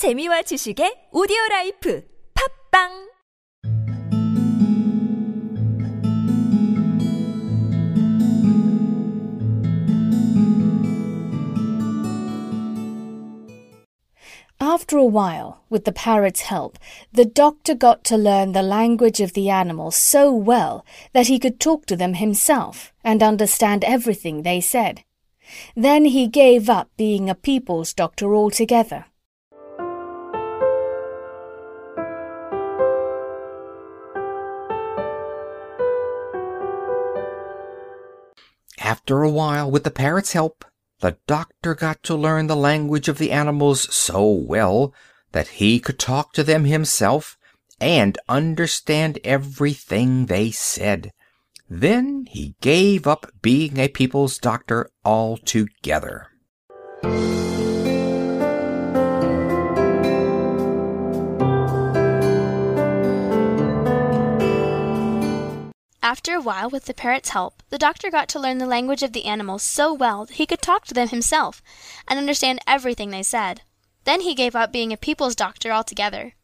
재미와 지식의 오디오 라이프 팝빵 After a while, with the parrot's help, the doctor got to learn the language of the animals so well that he could talk to them himself and understand everything they said. Then he gave up being a people's doctor altogether. After a while, with the parrot's help, the doctor got to learn the language of the animals so well that he could talk to them himself and understand everything they said. Then he gave up being a people's doctor altogether. After a while, with the parrot's help, the doctor got to learn the language of the animals so well that he could talk to them himself and understand everything they said. Then he gave up being a people's doctor altogether.